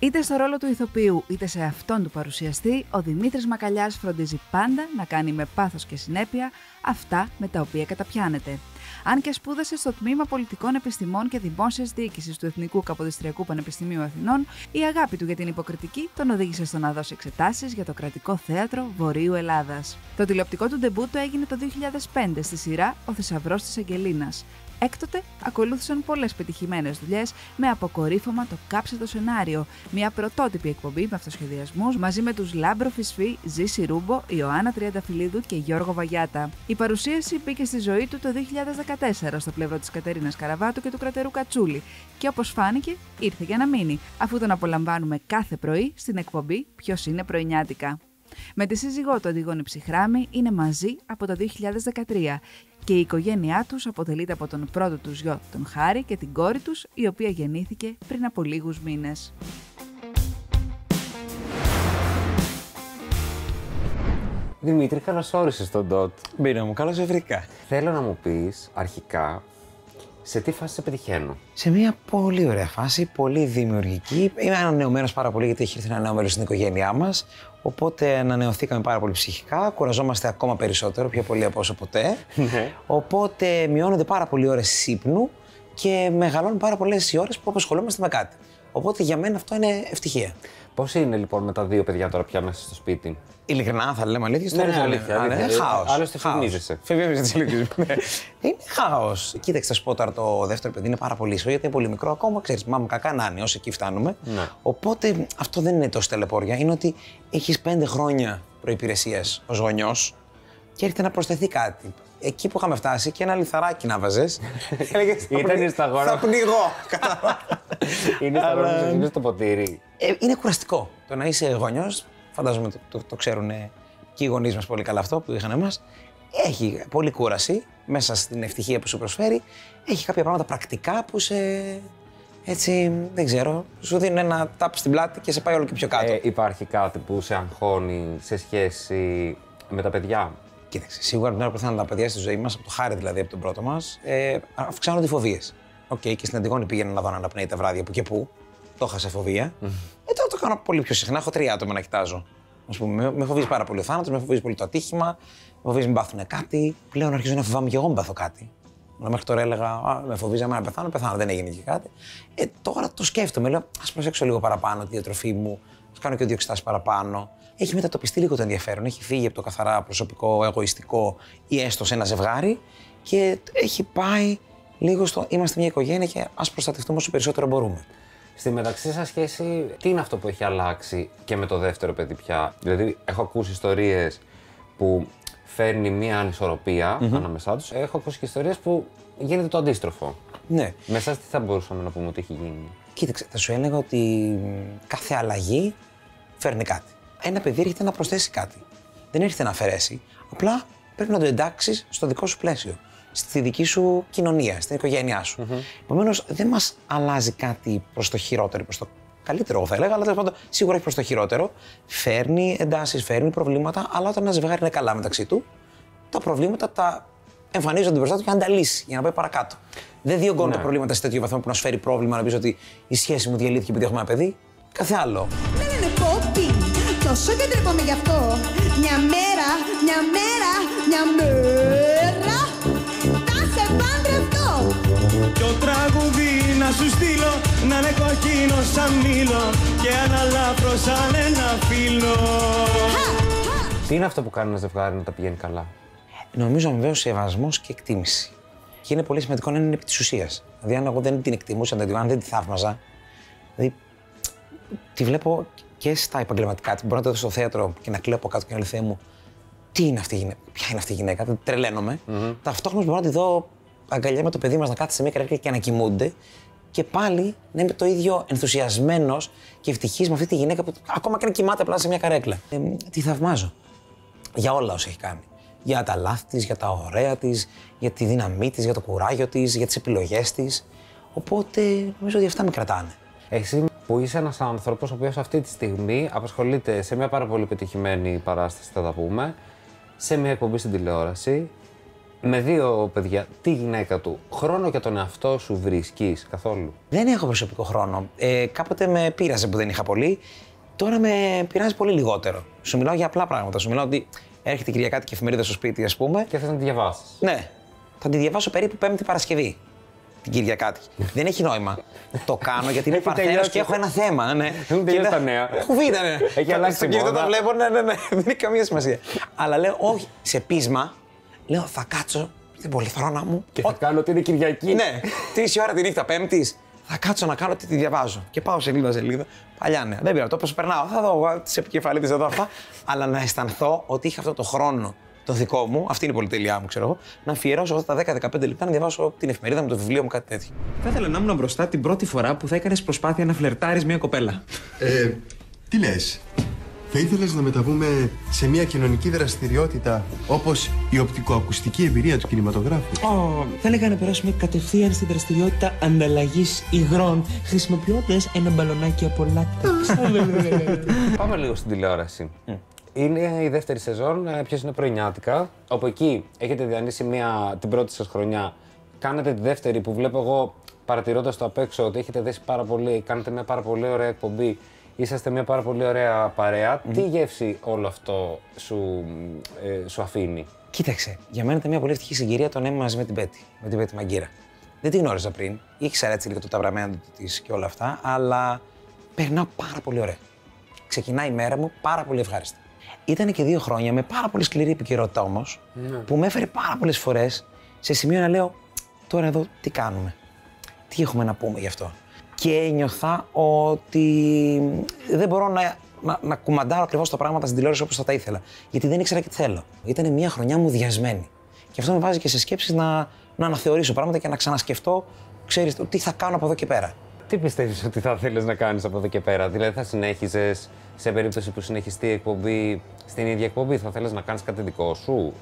Είτε στο ρόλο του ηθοποιού, είτε σε αυτόν του παρουσιαστή, ο Δημήτρης Μακαλιάς φροντίζει πάντα να κάνει με πάθος και συνέπεια αυτά με τα οποία καταπιάνεται. Αν και σπούδασε στο Τμήμα Πολιτικών Επιστημών και Δημόσιας Διοίκησης του Εθνικού Καποδιστριακού Πανεπιστημίου Αθηνών, η αγάπη του για την υποκριτική τον οδήγησε στο να δώσει εξετάσεις για το κρατικό θέατρο Βορείου Ελλάδας. Το τηλεοπτικό του ντεμπούτο έγινε το 2005 στη σειρά Ο Θησαυρός της Αγγελίνας. Έκτοτε ακολούθησαν πολλές πετυχημένες δουλειές με αποκορύφωμα το κάψε το σενάριο, μια πρωτότυπη εκπομπή με αυτοσχεδιασμούς μαζί με τους Λάμπρο Φυσφή, Ζήση Ρούμπο, Ιωάννα Τριανταφυλλίδου και Γιώργο Βαγιάτα. Η παρουσίαση μπήκε στη ζωή του το 2014 στο πλευρό της Κατερίνας Καραβάτου και του κρατερού Κατσούλη και όπως φάνηκε ήρθε για να μείνει, αφού τον απολαμβάνουμε κάθε πρωί στην εκπομπή Ποιος είναι πρωινιάτικα. Με τη σύζυγό του Αντιγόνη Ψυχράμη είναι μαζί από το 2013 και η οικογένειά τους αποτελείται από τον πρώτο τους γιο, τον Χάρη και την κόρη τους, η οποία γεννήθηκε πριν από λίγους μήνες. Δημήτρη, καλώς όρισες στον Ντότ. Μπήνα μου, καλώς βρήκα. Θέλω να μου πεις αρχικά σε τι φάση σε πετυχαίνω; Σε μια πολύ ωραία φάση, πολύ δημιουργική. Είμαι ανανεωμένος πάρα πολύ γιατί έχει έρθει ένα νέο μέλος στην οικογένειά μας. Οπότε ανανεωθήκαμε πάρα πολύ ψυχικά. Κουραζόμαστε ακόμα περισσότερο, πιο πολύ από όσο ποτέ. Ναι. Οπότε μειώνονται πάρα πολλοί ώρες ύπνου και μεγαλώνουν πάρα πολλές οι ώρες που απασχολούμαστε με κάτι. Οπότε για μένα αυτό είναι ευτυχία. Πώς είναι λοιπόν με τα δύο παιδιά τώρα πια μέσα στο σπίτι; Ειλικρινά θα λέμε αλήθεια. Ναι, ναι, αλήθεια, αλήθεια. Είναι χάος. Άλλωστε φημίζεσαι. Φημίζεσαι τις ηλικίες μου. ναι. Είναι χάος. Κοίταξε, θα σου πω τώρα το δεύτερο παιδί είναι πάρα πολύ ίσο γιατί είναι πολύ μικρό ακόμα. Ξέρεις, μάμα κακά να είναι, όσο εκεί φτάνουμε. Ναι. Οπότε αυτό δεν είναι τόσο τελεπόρια. Είναι ότι έχεις πέντε χρόνια προπηρεσία ως γονιός και έρχεται να προσθεθεί κάτι. Εκεί που είχαμε φτάσει και ένα λιθαράκι να βαζε. Ήταν στα γόρα. Θα πνιγώ. Είναι στα Αλλά- γόρια είναι στο ποτήρι. Ε, είναι κουραστικό. Το να είσαι γονιός, φαντάζομαι το, το, το ξέρουν και οι γονείς μας πολύ καλά αυτό που είχαν εμάς. Έχει πολλή κούραση μέσα στην ευτυχία που σου προσφέρει. Έχει κάποια πράγματα πρακτικά που σε. Έτσι, δεν ξέρω, σου δίνουν ένα τάπ στην πλάτη και σε πάει όλο και πιο κάτω. Ε, υπάρχει κάτι που σε αγχώνει σε σχέση με τα παιδιά; Κοίταξε, σίγουρα την ώρα που θα είναι τα παιδιά στη ζωή μας, από το χάρη δηλαδή από τον πρώτο μας, ε, αυξάνονται οι φοβίες. Οκ, και στην Αντιγόνη πήγαινα να δω να αναπνέει τα βράδια που και που. Το είχα σε φοβία. ε, τώρα το κάνω πολύ πιο συχνά. Έχω τρία άτομα να κοιτάζω. Ας πούμε, με, με φοβίζει πάρα πολύ ο θάνατος, με φοβίζει πολύ το ατύχημα, με φοβίζει μην πάθουν κάτι. Πλέον αρχίζω να φοβάμαι και εγώ μην πάθω κάτι. Αλλά μέχρι τώρα έλεγα, Α, με φοβίζαμε να πεθάνω, πεθάνω, δεν έγινε και κάτι. Ε, τώρα το σκέφτομαι, λέω, ας προσέξω λίγο παραπάνω τη διατροφή μου, ας κάνω και δύο εξετάσεις παραπάνω. Έχει μετατοπιστεί λίγο το ενδιαφέρον. Έχει φύγει από το καθαρά προσωπικό, εγωιστικό ή έστω σε ένα ζευγάρι και έχει πάει λίγο στο είμαστε μια οικογένεια και ας προστατευτούμε όσο περισσότερο μπορούμε. Στη μεταξύ σας σχέση, τι είναι αυτό που έχει αλλάξει και με το δεύτερο παιδί πια; Δηλαδή, έχω ακούσει ιστορίες που φέρνει μία ανισορροπία ανάμεσά τους. Έχω ακούσει και ιστορίες που γίνεται το αντίστροφο. Ναι. Με εσάς τι θα μπορούσαμε να πούμε ότι έχει γίνει; Κοίταξε, θα σου έλεγα ότι μ, κάθε αλλαγή φέρνει κάτι. Ένα παιδί έρχεται να προσθέσει κάτι. Δεν έρχεται να αφαιρέσει. Απλά πρέπει να το εντάξεις στο δικό σου πλαίσιο. Στη δική σου κοινωνία, στην οικογένειά σου. Επομένως, δεν μας αλλάζει κάτι προς το χειρότερο ή προς το καλύτερο, εγώ θα έλεγα, αλλά τέλος πάντων σίγουρα έχει προς το χειρότερο. Φέρνει εντάσεις, φέρνει προβλήματα, αλλά όταν ένα ζευγάρι είναι καλά μεταξύ του, τα προβλήματα τα εμφανίζονται μπροστά του και να τα λύσει για να πάει παρακάτω. Δεν διωγγώνω Ναι. τα προβλήματα σε τέτοιο βαθμό που να σου φέρει πρόβλημα να πεις ότι η σχέση μου διαλύθηκε επειδή έχουμε ένα παιδί. Κάθε άλλο. Τόσο και τρεπόμαι γι' αυτό. Μια μέρα, μια μέρα, μια μέρα. Θα σε παντρευτώ. Ποιο τραγούδι να σου στείλω Να είναι κοκκίνο σαν μήλο Και αναλάφρο σαν ένα φύλλο Τι είναι αυτό που κάνει ένα ζευγάρι να τα πηγαίνει καλά; Νομίζω αμοιβαίος σεβασμός και εκτίμηση. Και είναι πολύ σημαντικό να είναι επί της ουσίας. Δηλαδή, αν εγώ δεν την εκτιμούσα, αν δεν, αν δεν τη θαύμαζα, δηλαδή τη βλέπω και στα επαγγελματικά της. Μπορώ να το δω στο θέατρο και να κλαίω από κάτω και να λέω Θεέ μου, τι είναι αυτή η γυναίκα, ποια είναι αυτή η γυναίκα, δεν τρελαίνομαι. Ταυτόχρονα μπορώ να τη δω αγκαλιά με το παιδί μας να κάθεται σε μια καρέκλα και να κοιμούνται και πάλι να είμαι το ίδιο ενθουσιασμένος και ευτυχής με αυτή τη γυναίκα που ακόμα και να κοιμάται απλά σε μια καρέκλα. Ε, τη θαυμάζω για όλα όσα έχει κάνει. Για τα λάθη της, για τα ωραία της, για τη δύναμή της, για το κουράγιο της, για τις επιλογές της. Οπότε νομίζω ότι αυτά με κρατάνε. Εσύ που είσαι ένας άνθρωπος ο οποίος αυτή τη στιγμή απασχολείται σε μια πάρα πολύ πετυχημένη παράσταση, θα τα πούμε, σε μια εκπομπή στην τηλεόραση Με δύο παιδιά, τι γυναίκα του, χρόνο για τον εαυτό σου βρίσκεις καθόλου; Δεν έχω προσωπικό χρόνο. Ε, κάποτε με πείραζε που δεν είχα πολύ. Τώρα με πειράζει πολύ λιγότερο. Σου μιλάω για απλά πράγματα. Σου μιλάω ότι έρχεται η Κυριακάτικη εφημερίδα στο σπίτι, ας πούμε. Και θες να τη διαβάσεις. Ναι. Θα τη διαβάσω περίπου Πέμπτη Παρασκευή. Την Κυριακάτικη. δεν έχει νόημα. Το κάνω γιατί είμαι Έχει παρθένος τελειώσει. και έχω ένα θέμα. Ναι. Έχουν τελειώσει Και τα να- νέα. Έχω βίντεο, ναι. Έχει αλλάξει Στο η κινητό μόδα. το βλέπω, ναι, ναι, ναι. Δεν έχει καμία σημασία. Αλλά λέω, όχι, σε πείσμα, λέω, θα κάτσω την πολυθρόνα μου. Και θα κάνω ότι είναι Κυριακή. Ναι, τρει ώρα τη νύχτα Πέμπτης. Θα κάτσω να κάνω ότι τη διαβάζω. Και πάω σελίδα σελίδα. Παλιά νέα. Δεν πειράζει, το πώ περνάω. Θα δω τις επικεφαλίδες εδώ αυτά. Αλλά να αισθανθώ ότι είχα αυτό το χρόνο το δικό μου, αυτή είναι η πολυτέλειά μου, ξέρω εγώ, να αφιερώσω αυτά τα 10-15 λεπτά να διαβάσω την εφημερίδα μου, το βιβλίο μου, κάτι τέτοιο. Θα ήθελα να ήμουν μπροστά την πρώτη φορά που θα έκανες προσπάθεια να φλερτάρεις μια κοπέλα. Ε, τι λες, θα ήθελες να μεταβούμε σε μια κοινωνική δραστηριότητα όπως η οπτικοακουστική εμπειρία του κινηματογράφου; Ω, θα έλεγα να περάσουμε κατευθείαν στην δραστηριότητα ανταλλαγής υγρών, χρησιμοποιώντας ένα μπαλονάκι από λάκτεξ. Πάμε λίγο στην τηλεόραση. Είναι η δεύτερη σεζόν, ποιος είναι πρωινιάτικα; Όπου εκεί έχετε διανύσει μια, την πρώτη σας χρονιά. Κάνετε τη δεύτερη που βλέπω εγώ παρατηρώντας το απ' έξω ότι έχετε δέσει πάρα πολύ. Κάνετε μια πάρα πολύ ωραία εκπομπή. Είσαστε μια πάρα πολύ ωραία παρέα. Τι γεύση όλο αυτό σου, ε, σου αφήνει; Κοίταξε, για μένα ήταν μια πολύ ευτυχή συγκυρία το να είμαι μαζί με την Πέτη, με την Πέτη Μαγκύρα. Δεν την γνώριζα πριν, ήξερα έτσι λίγο το ταβραμμένο της και όλα αυτά, αλλά περνάω πάρα πολύ ωραία. Ξεκινάει η μέρα μου πάρα πολύ ευχάριστα. Ήταν και δύο χρόνια με πάρα πολύ σκληρή επικαιρότητα όμως, που με έφερε πάρα πολλές φορές σε σημείο να λέω: Τώρα εδώ τι κάνουμε, τι έχουμε να πούμε γι' αυτό; Και ένιωθα ότι δεν μπορώ να, να, να κουμαντάρω ακριβώς τα πράγματα στην τηλεόραση όπως θα τα ήθελα. Γιατί δεν ήξερα και τι θέλω. Ήταν μια χρονιά μου διασμένη. Και αυτό με βάζει και σε σκέψεις να, να αναθεωρήσω πράγματα και να ξανασκεφτώ, ξέρεις, τι θα κάνω από εδώ και πέρα. Τι πιστεύεις ότι θα θέλεις να κάνεις από εδώ και πέρα, Δηλαδή θα συνέχιζες σε περίπτωση που συνεχιστεί η εκπομπή στην ίδια εκπομπή, θα θέλεις να κάνεις κάτι δικό σου;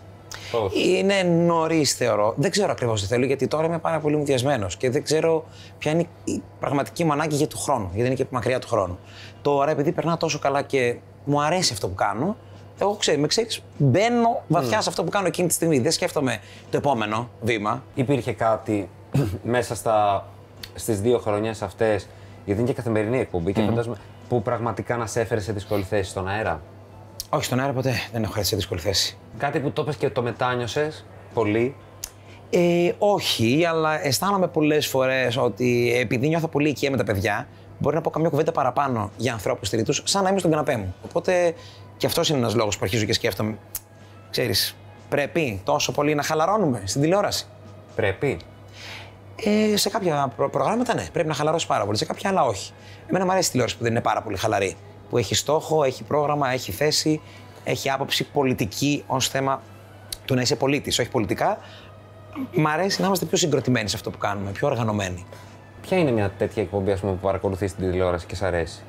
Πώς; Είναι νωρίς, θεωρώ. Δεν ξέρω ακριβώς τι θέλω, γιατί τώρα είμαι πάρα πολύ μουδιασμένο και δεν ξέρω ποια είναι η πραγματική μου ανάγκη για του χρόνου, γιατί είναι και μακριά του χρόνου. Τώρα, επειδή περνάω τόσο καλά και μου αρέσει αυτό που κάνω, εγώ ξέρω, με ξέρεις, μπαίνω βαθιά σε αυτό που κάνω εκείνη τη στιγμή. Δεν σκέφτομαι το επόμενο βήμα. Υπήρχε κάτι μέσα στα, στις δύο χρονιές αυτές, γιατί είναι και καθημερινή εκπομπή και φαντάζομαι, που πραγματικά να σε έφερε σε δύσκολη θέση στον αέρα. Όχι, στον αέρα ποτέ δεν έχω έρθει σε δύσκολη θέση. Κάτι που το είπες και το μετάνιωσες πολύ; Ε, όχι, αλλά αισθάνομαι πολλές φορές ότι επειδή νιώθω πολύ οικία με τα παιδιά, μπορεί να πω καμιά κουβέντα παραπάνω για ανθρώπους τηρητού, σαν να είμαι στον καναπέ μου. Οπότε και αυτός είναι ένας λόγος που αρχίζω και σκέφτομαι. Ξέρεις, πρέπει τόσο πολύ να χαλαρώνουμε στην τηλεόραση. Πρέπει. Ε, σε κάποια προ- προγράμματα ναι, πρέπει να χαλαρώσει πάρα πολύ. Σε κάποια άλλα όχι. Εμένα μου αρέσει η τηλεόραση που δεν είναι πάρα πολύ χαλαρή. Που έχει στόχο, έχει πρόγραμμα, έχει θέση, έχει άποψη πολιτική ως θέμα του να είσαι πολίτης, όχι πολιτικά. Μ' αρέσει να είμαστε πιο συγκροτημένοι σε αυτό που κάνουμε, πιο οργανωμένοι. Ποια είναι μια τέτοια εκπομπή ας πούμε, που παρακολουθείς την τηλεόραση και σ' αρέσει;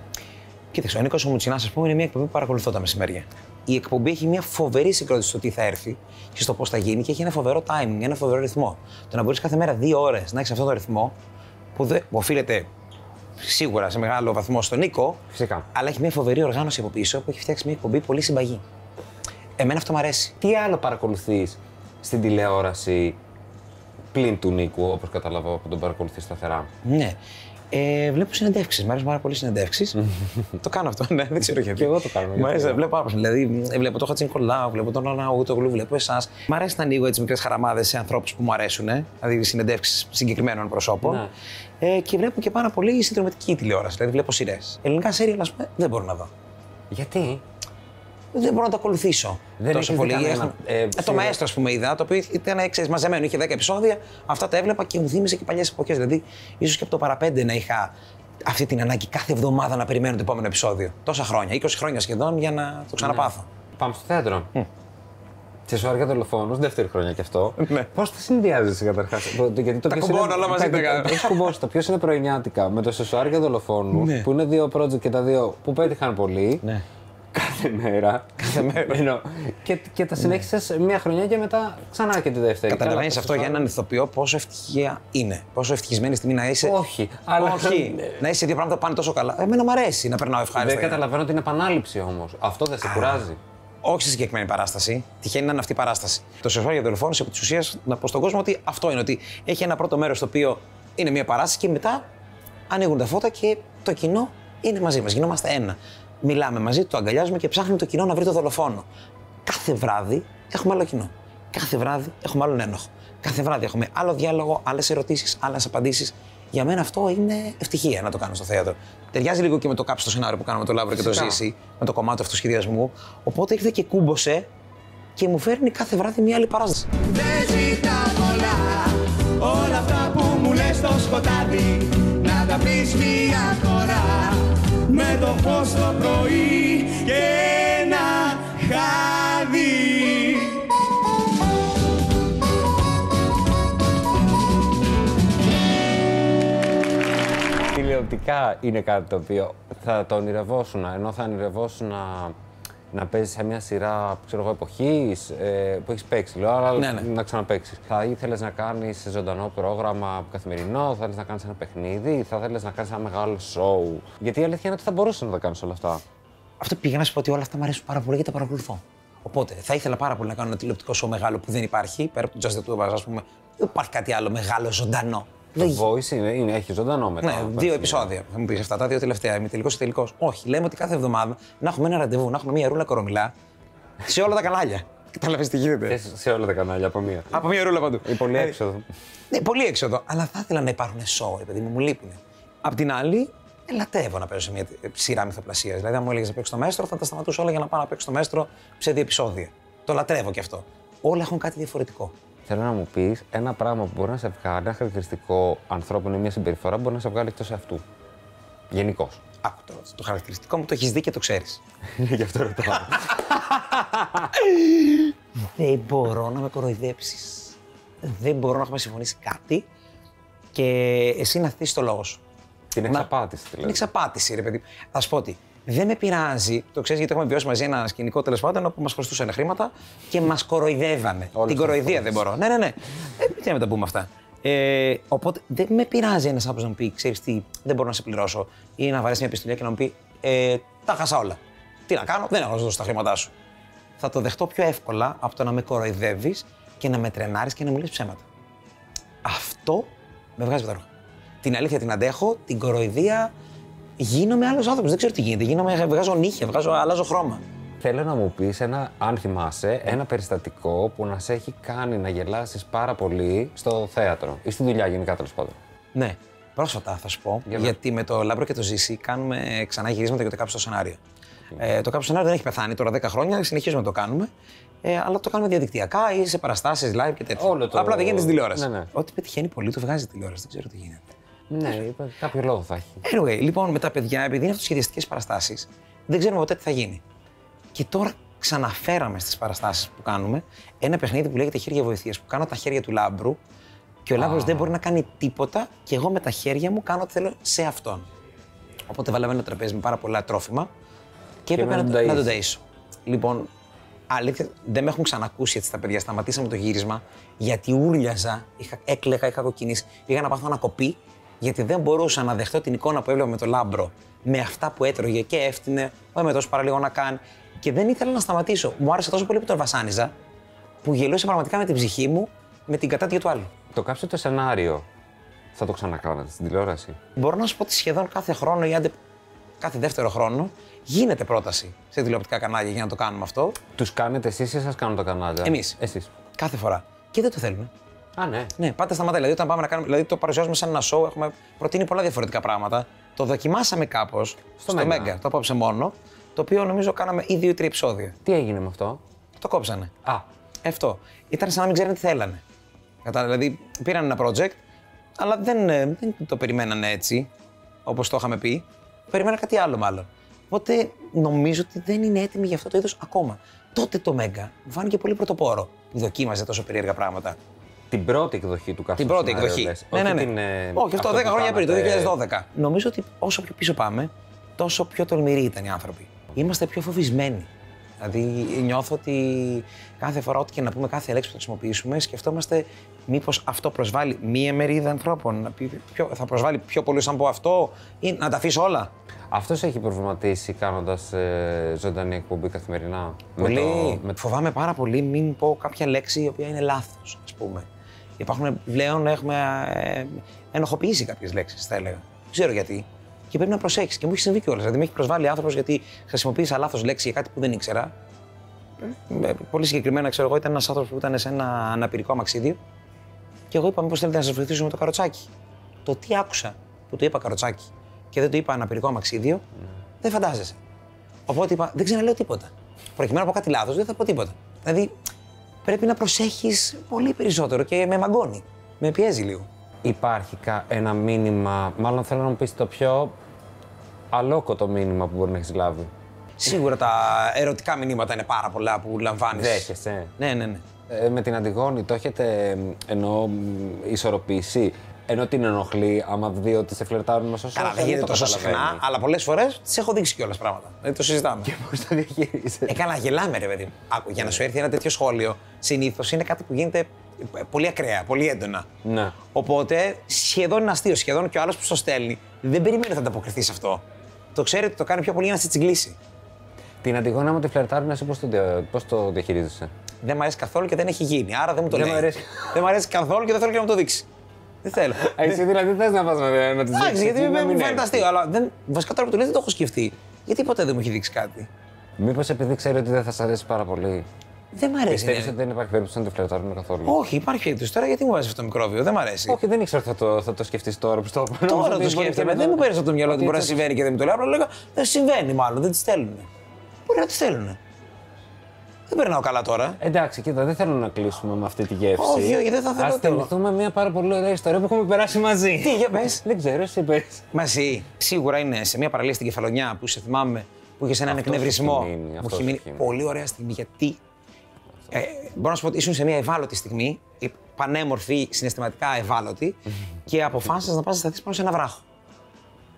Κοίταξε, ο Νίκος Μουτσινά, ας πούμε, είναι μια εκπομπή που παρακολουθώ τα μεσημέρια. Η εκπομπή έχει μια φοβερή συγκρότηση στο τι θα έρθει και στο πώς θα γίνει και έχει ένα φοβερό timing, ένα φοβερό ρυθμό. Το να μπορείς κάθε μέρα δύο ώρες να έχεις αυτό το ρυθμό που, δεν, που οφείλεται σίγουρα σε μεγάλο βαθμό στον Νίκο, Φυσικά. αλλά έχει μια φοβερή οργάνωση από πίσω που έχει φτιάξει μια εκπομπή πολύ συμπαγή. Εμένα αυτό μου αρέσει. Τι άλλο παρακολουθείς στην τηλεόραση πλην του Νίκου, όπως καταλαβαίνω που τον παρακολουθείς σταθερά; Ναι. Ε, βλέπω συνεντεύξεις. Μ' αρέσουν πάρα πολύ συνεντεύξεις. το κάνω αυτό, ναι, δεν ξέρω γιατί. Και εγώ το κάνω, Μ' γιατί αρέσει, δεν. βλέπω πάρα πολύ. Δηλαδή, ε, βλέπω τον Χατζη Νικολάου, βλέπω τον Αναούτογλου, βλέπω εσάς. Μ' αρέσει να ανοίγω έτσι μικρές χαραμάδες σε ανθρώπους που μου αρέσουν, ε, δηλαδή συνεντεύξεις συγκεκριμένων προσώπων. Ναι. Ε, και βλέπω και πάρα πολύ συνδρομητική τηλεόραση. Δηλαδή, βλέπω σειρές. Ελληνικά σέρια, ας πούμε, δεν μπορώ να δω. Γιατί; Δεν μπορώ να το ακολουθήσω Δεν τόσο έχεις δει πολύ. κανένα, Έχω- ε, ε, το σειρά. Μαέστρο, ας πούμε, είδα, το οποίο ήταν ξέρεις, μαζεμένο, είχε 10 επεισόδια. Αυτά τα έβλεπα και μου θύμισε και παλιές εποχές. Δηλαδή, ίσως και από το παραπέντε να είχα αυτή την ανάγκη κάθε εβδομάδα να περιμένω το επόμενο επεισόδιο. Τόσα χρόνια, 20 χρόνια σχεδόν για να το ξαναπάθω. Πάμε στο θέατρο. Σε σοάρια δολοφόνου, δεύτερη χρονιά κι αυτό. Ναι. Πώς τα συνδυάζεις καταρχάς; Γιατί το Τα ποιος κουμπώνω είναι- όλα μαζί τα- τα κάνω. Έχεις κουμπώσει το ποιος είναι πρωινιάτικα με το σεσουάρια δολοφόνους, Ναι. που είναι δύο project και τα δύο που πέτυχαν πολύ. Ναι. Κάθε μέρα. Κάθε μέρα. και, και τα συνέχισες μία χρονιά και μετά ξανά και τη δεύτερη. Καταλαβαίνεις Καλά, αυτό το για έναν ηθοποιό πόσο ευτυχία είναι. Πόσο ευτυχισμένη στιγμή να είσαι. Όχι, αλλά- Όχι. να είσαι δύο πράγματα που πάνε τόσο καλά. Εμένα μου αρέσει να περνάω ευχάριστα. Δεν καταλαβαίνω την επανάληψη όμως. Αυτό δεν σε κουράζει. Όχι στη συγκεκριμένη παράσταση. Τυχαίνει να είναι αυτή η παράσταση. Το σεξουal δολοφόνο επί της ουσίας να πω στον κόσμο ότι αυτό είναι. Ότι έχει ένα πρώτο μέρος το οποίο είναι μια παράσταση και μετά ανοίγουν τα φώτα και το κοινό είναι μαζί μας. Γινόμαστε ένα. Μιλάμε μαζί, το αγκαλιάζουμε και ψάχνουμε το κοινό να βρει το δολοφόνο. Κάθε βράδυ έχουμε άλλο κοινό. Κάθε βράδυ έχουμε άλλον ένοχο. Κάθε βράδυ έχουμε άλλο διάλογο, άλλες ερωτήσεις, άλλες απαντήσεις. Για μένα αυτό είναι ευτυχία να το κάνω στο θέατρο. Ταιριάζει λίγο και με το κάψιμο σενάριο που κάναμε το Λάβρο και το Φυσικά. Ζήση, με το κομμάτι αυτού του σχεδιασμού. Οπότε ήρθε και κούμποσε και μου φέρνει κάθε βράδυ μια άλλη παράσταση. Δεν ζητά πολλά Όλα αυτά που μου λες στο σκοτάδι Να τα πεις μία φορά Με το φως το πρωί Και ένα χάδι Τηλεοπτικά είναι κάτι το οποίο θα το ονειρευόσουν, ενώ θα ονειρευόσουν να, να παίζεις σε μια σειρά ξέρω εγώ, εποχής, ε, που έχεις παίξει, λέω, αλλά Ναι, ναι. να ξαναπέξει. Θα ήθελες να κάνεις ζωντανό πρόγραμμα καθημερινό, θα ήθελε να κάνεις ένα παιχνίδι, θα ήθελε να κάνεις ένα μεγάλο σοου. Γιατί η αλήθεια είναι ότι θα μπορούσες να τα κάνεις όλα αυτά. Αυτό πήγα να σου πω ότι όλα αυτά μου αρέσουν πάρα πολύ και τα παρακολουθώ. Οπότε θα ήθελα πάρα πολύ να κάνω ένα τηλεοπτικό σοου μεγάλο που δεν υπάρχει. Πέρα από το Just the Two of Us, ας πούμε, δεν υπάρχει κάτι άλλο μεγάλο, ζωντανό. Το Δεν voice είναι, είναι, έχει ζωντανό μετά. Ναι, από δύο έτσι. επεισόδια. Θα μου πεις αυτά τα δύο τελευταία. Είμαι τελικός ή τελικός. Όχι, λέμε ότι κάθε εβδομάδα να έχουμε ένα ραντεβού, να έχουμε μια ρούλα κορομιλά σε όλα τα κανάλια. Κατάλαβε τι γίνεται. Και σε όλα τα κανάλια από μία. Από μια ρούλα παντού. Ή πολύ Δηλαδή, έξοδο. Ναι, πολύ έξοδο. Αλλά θα ήθελα να υπάρχουν σοου, επειδή μου, μου λείπουν. Απ' την άλλη, ελαττεύω να παίζω σε μια σειρά μυθοπλασίας. Δηλαδή, αν μου έλεγες να παίξω στο μέστρο, θα τα σταματούσα όλα για να πάω να παίξω στο μέστρο σε δύο επεισόδια. Το λατρεύω κι αυτό. Όλα έχουν κάτι διαφορετικό. Θέλω να μου πεις ένα πράγμα που μπορεί να σε βγάλει, ένα χαρακτηριστικό ανθρώπινο ή μια συμπεριφορά που μπορεί να σε βγάλει εκτός αυτού. Γενικώς. Άκου τώρα, το χαρακτηριστικό μου το έχεις δει και το ξέρεις. Γι' αυτό ρωτάω. Δεν μπορώ να με κοροϊδέψεις. Δεν μπορώ να έχουμε συμφωνήσει κάτι και εσύ να θέσει το λόγο σου. Την Να- εξαπάτηση Είναι δηλαδή. εξαπάτηση, ρε παιδί. Θα σου πω ότι δεν με πειράζει, το ξέρεις γιατί έχουμε βιώσει μαζί ένα σκηνικό τέλος πάντων όπου μας χρωστούσαν χρήματα και μας κοροϊδεύανε. Όλες Την τις κοροϊδία φορές. δεν μπορώ. Ναι, ναι, ναι. Ε, τι να τα πούμε αυτά. Ε, οπότε δεν με πειράζει ένας άνθρωπος να μου πει: Ξέρεις τι, δεν μπορώ να σε πληρώσω. Ή να βαρέσεις μια επιστολή και να μου πει: ε, Τα χάσα όλα. Τι να κάνω, δεν έχω να σου δώσω τα χρήματά σου. Θα το δεχτώ πιο εύκολα από το να με κοροϊδεύεις και να με τρενάρεις και να μου λες ψέματα. Αυτό με βγάζει από τα ρούχα. Την αλήθεια την αντέχω, την κοροϊδία. Γίνομαι άλλος άνθρωπος. Δεν ξέρω τι γίνεται. Γίνομαι, βγάζω νύχια, βγάζω, αλλάζω χρώμα. Θέλω να μου πεις ένα, αν θυμάσαι, ένα περιστατικό που να σε έχει κάνει να γελάσεις πάρα πολύ στο θέατρο ή στη δουλειά γενικά τέλος πάντων. Ναι, πρόσφατα θα σου πω. Για να. γιατί με το Λάμπρο και το Ζήση κάνουμε ξανά γυρίσματα για το κάψιμο σενάριο. Ε, το κάψιμο σενάριο δεν έχει πεθάνει τώρα 10 χρόνια, συνεχίζουμε να το κάνουμε. Ε, αλλά το κάνουμε διαδικτυακά ή σε παραστάσεις live και τέτοια. Όλο το- Απλά δεν γίνεται στην τηλεόραση. Ναι, ναι. Ό,τι πετυχαίνει πολύ το βγάζει τηλεόραση. Δεν ξέρω τι γίνεται. Ναι, είπα, κάποιο λόγο θα έχει. Anyway, λοιπόν, με τα παιδιά, επειδή είναι αυτοσχεδιαστικές παραστάσεις, δεν ξέρουμε ποτέ τι θα γίνει. Και τώρα ξαναφέραμε στις παραστάσεις που κάνουμε ένα παιχνίδι που λέγεται Χέρια Βοηθείας, που κάνω τα χέρια του λάμπρου και ο λάμπρος δεν μπορεί να κάνει τίποτα και εγώ με τα χέρια μου κάνω ό,τι θέλω σε αυτόν. Οπότε βάλαμε ένα τραπέζι με πάρα πολλά τρόφιμα και, έπρεπε να να, τον να τον ταΐσεις. ταΐσω. Λοιπόν, αλήθεια, δεν με έχουν ξανακούσει έτσι τα παιδιά. Σταματήσαμε το γύρισμα γιατί ούρλιαζα, είχα, έκλαιγα, είχα κοκκινήσει. Πήγα να πάθω ανακοπή γιατί δεν μπορούσα να δεχτώ την εικόνα που έβλεπα με το λάμπρο με αυτά που έτρωγε και έφτιανε, όχι με τόσο παραλίγο να κάνει. Και δεν ήθελα να σταματήσω. Μου άρεσε τόσο πολύ που τον βασάνιζα που γελούσε πραγματικά με την ψυχή μου με την κατάτια του άλλου. Το κάψε το σενάριο. Θα το ξανακάνατε στην τηλεόραση. Μπορώ να σου πω ότι σχεδόν κάθε χρόνο ή άντε κάθε δεύτερο χρόνο γίνεται πρόταση σε τηλεοπτικά κανάλια για να το κάνουμε αυτό. Τους κάνετε εσείς ή σας κάνουν τα κανάλια; Εμείς. Εσείς. Κάθε φορά. Και δεν το θέλουμε. Α, ναι. Ναι, πάτε σταματά. Δηλαδή, όταν πάμε να κάνουμε. Δηλαδή, το παρουσιάζουμε σαν ένα show, έχουμε προτείνει πολλά διαφορετικά πράγματα. Το δοκιμάσαμε κάπως στο, Μέγκα. Μέγκα, το απόψε μόνο. Το οποίο νομίζω κάναμε ή δύο ή τρία επεισόδια. Τι έγινε με αυτό; Το κόψανε. Α, Αυτό. Ήταν σαν να μην ξέρουν τι θέλανε. Κατά, δηλαδή, πήραν ένα project, αλλά δεν, ε, δεν το περιμένανε έτσι, όπως το είχαμε πει. Περιμέναν κάτι άλλο, μάλλον. Οπότε νομίζω ότι δεν είναι έτοιμοι για αυτό το είδος ακόμα. Τότε το Μέγκα μου φάνηκε πολύ πρωτοπόρο που δοκίμαζε τόσο περίεργα πράγματα. Την πρώτη εκδοχή του κάψου Την πρώτη εκδοχή. Ναι, ναι, ναι. Την, ε, Όχι, αυτό 10 που χρόνια πριν, το κάνατε- 2012. Νομίζω ότι όσο πιο πίσω πάμε, τόσο πιο τολμηροί ήταν οι άνθρωποι. Είμαστε πιο φοβισμένοι. Δηλαδή νιώθω ότι κάθε φορά, ό,τι και να πούμε, κάθε λέξη που θα χρησιμοποιήσουμε, σκεφτόμαστε μήπως αυτό προσβάλλει μία μερίδα ανθρώπων. να πει πιο- θα προσβάλλει πιο πολύ σαν πω αυτό ή να τα αφήσω όλα. Αυτός έχει προβληματίσει κάνοντας ε, ζωντανή εκπομπή καθημερινά. Με Πολύ. το- με- Φοβάμαι πάρα πολύ μην πω κάποια λέξη η οποία είναι λάθος, ας πούμε. Υπάρχουν πλέον έχουμε ε, ενοχοποιήσει κάποιες λέξεις, θα έλεγα. Δεν ξέρω γιατί. Και πρέπει να προσέξεις. Και μου έχει συμβεί κιόλας. Δηλαδή, με έχει προσβάλει άνθρωπος γιατί χρησιμοποίησα λάθος λέξη για κάτι που δεν ήξερα. Ε, πολύ συγκεκριμένα, ξέρω εγώ, ήταν ένας άνθρωπος που ήταν σε ένα αναπηρικό αμαξίδιο. Και εγώ είπα: Μήπως θέλετε να σας βοηθήσω με το καροτσάκι. Το τι άκουσα που το είπα καροτσάκι και δεν το είπα αναπηρικό αμαξίδιο, δεν φαντάζεσαι. Οπότε είπα: Δεν ξαναλέω τίποτα. Προκειμένου να πω κάτι λάθος, δεν θα πω τίποτα. Δηλαδή, πρέπει να προσέχεις πολύ περισσότερο και με μαγκώνει. Με πιέζει λίγο. Υπάρχει κα- ένα μήνυμα, μάλλον θέλω να μου πεις το πιο αλόκοτο μήνυμα που μπορεί να έχεις λάβει. Σίγουρα τα ερωτικά μηνύματα είναι πάρα πολλά που λαμβάνεις. Δέχεσαι. Ναι, ναι, ναι. Ε, με την Αντιγόνη το έχετε μ, εννοώ μ, ισορροπήσει. Ενώ την ενοχλεί άμα δει ότι σε φλερτάρουν με σωστό. Καλά, δεν γίνεται τόσο συχνά, αλλά πολλές φορές τη έχω δείξει κιόλας πράγματα. Δηλαδή το συζητάμε. Πώς το διαχειρίζεσαι. Ε, καλά, γελάμε, ρε παιδί μου. Άκου, για να σου έρθει ένα τέτοιο σχόλιο, συνήθως είναι κάτι που γίνεται ε, πολύ ακραία, πολύ έντονα. Ναι. Οπότε σχεδόν είναι αστείο. Σχεδόν και ο άλλος που στο στέλνει δεν περιμένει ότι θα ανταποκριθείς σε αυτό. Το ξέρει ότι το κάνει πιο πολύ για να σε τσιγκλίσει. Την Αντιγόνη, άμα τη φλερτάρουν, εσύ πώς το, δια- πώς το διαχειρίζεσαι; Δεν μου αρέσει καθόλου και δεν έχει γίνει. Άρα δεν μου το Δεν λέει. μ' αρέσει. δεν μου αρέσει καθόλου και δεν θέλω και να μου το δείξει. Δεν θέλω. Εσύ δηλαδή θες να πας να, να τη Εντάξει, γιατί με μου φαίνεται αστείο, αλλά δεν, βασικά τώρα που το λέει δεν το έχω σκεφτεί. Γιατί ποτέ δεν μου έχει δείξει κάτι; Μήπως επειδή ξέρει ότι δεν θα σα αρέσει πάρα πολύ. Δεν μ' αρέσει. Πιστεύεις ναι. ότι δεν υπάρχει περίπτωση να τη φλερτάρουν καθόλου; Όχι, υπάρχει περίπτωση τώρα γιατί μου βάζεις αυτό το μικρόβιο. Δεν μ' αρέσει. Όχι, δεν ήξερα ότι θα το, θα το σκεφτείς τώρα που στο είπα. Νόμιζα Τώρα ότι το μπορεί σκέφτομαι. και να Δεν το- μου παίρνει από το μυαλό ότι ότι μπορεί να έτσι- συμβαίνει και δεν μου το λέει. Απλά λέγα δεν συμβαίνει μάλλον, δεν τη στέλνουν. Μπορεί να τη στέλνουν. Δεν περνάω καλά τώρα. Εντάξει, κοίτα, δεν θέλω να κλείσουμε με αυτή τη γεύση. Όχι, όχι, δεν θα θέλω Ας τίποτα. θυμηθούμε μια πάρα πολύ ωραία ιστορία που έχουμε περάσει μαζί. Τι, για πες. Δεν ξέρω, εσύ πες. Μαζί. Σίγουρα είναι σε μια παραλία στην Κεφαλονιά που σε θυμάμαι που είχες έναν Αυτός εκνευρισμό. έχει μείνει, Μου αυτός έχει μείνει έχει μείνει. πολύ ωραία στιγμή γιατί. Ε, μπορώ να σου πω ότι ήσουν σε μια ευάλωτη στιγμή, ε, πανέμορφη, συναισθηματικά ευάλωτη και αποφάσισες να πας να σταθείς πάνω σε ένα βράχο.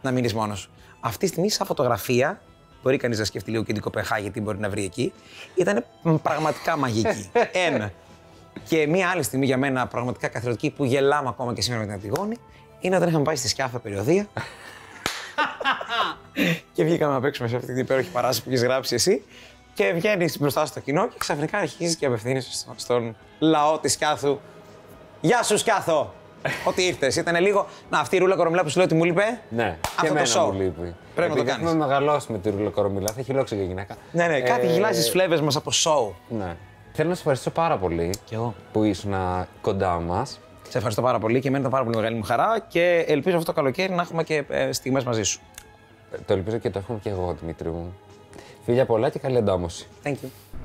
Να μείνεις μόνος. Αυτή τη στιγμή, σαν φωτογραφία, μπορεί κανείς να σκεφτεί λίγο και την Κοπεχάγη, τι μπορεί να βρει εκεί, ήταν πραγματικά μαγική. ένα. Και μία άλλη στιγμή για μένα πραγματικά καθιερωτική που γελάμε ακόμα και σήμερα με την Αντιγόνη είναι όταν είχαμε πάει στη Σκιάφα περιοδία και βγήκαμε να παίξουμε σε αυτή την υπέροχη παράσταση που έχεις γράψει εσύ. Και βγαίνεις μπροστά στο κοινό και ξαφνικά αρχίζεις και απευθύνεις στον λαό της Σκιάθου. Γεια σου, Σκιάθο! Ότι ήρθες. Ήταν λίγο. Να, αυτή η ρούλα κορομιλά που σου λέω ότι μου λείπε. Ναι, αυτό και το εμένα show. μου λείπει. Πρέπει να το Επειδή κάνεις. Έχουμε μεγαλώσει με τη ρούλα κορομιλά, θα έχει λόξο για γυναίκα. Ναι, ναι, κάτι Ε, γυλάζει στις φλέβες μας από show. Ναι. Θέλω να σε ευχαριστήσω πάρα πολύ Κι εγώ. που ήσουν κοντά μας. Σε ευχαριστώ πάρα πολύ και εμένα ήταν πάρα πολύ μεγάλη μου χαρά και ελπίζω αυτό το καλοκαίρι να έχουμε και ε, στιγμές μαζί σου. Το ελπίζω και το έχουμε και εγώ, Δημήτρη μου. Φίλια πολλά και καλή εντάμωση. Thank you.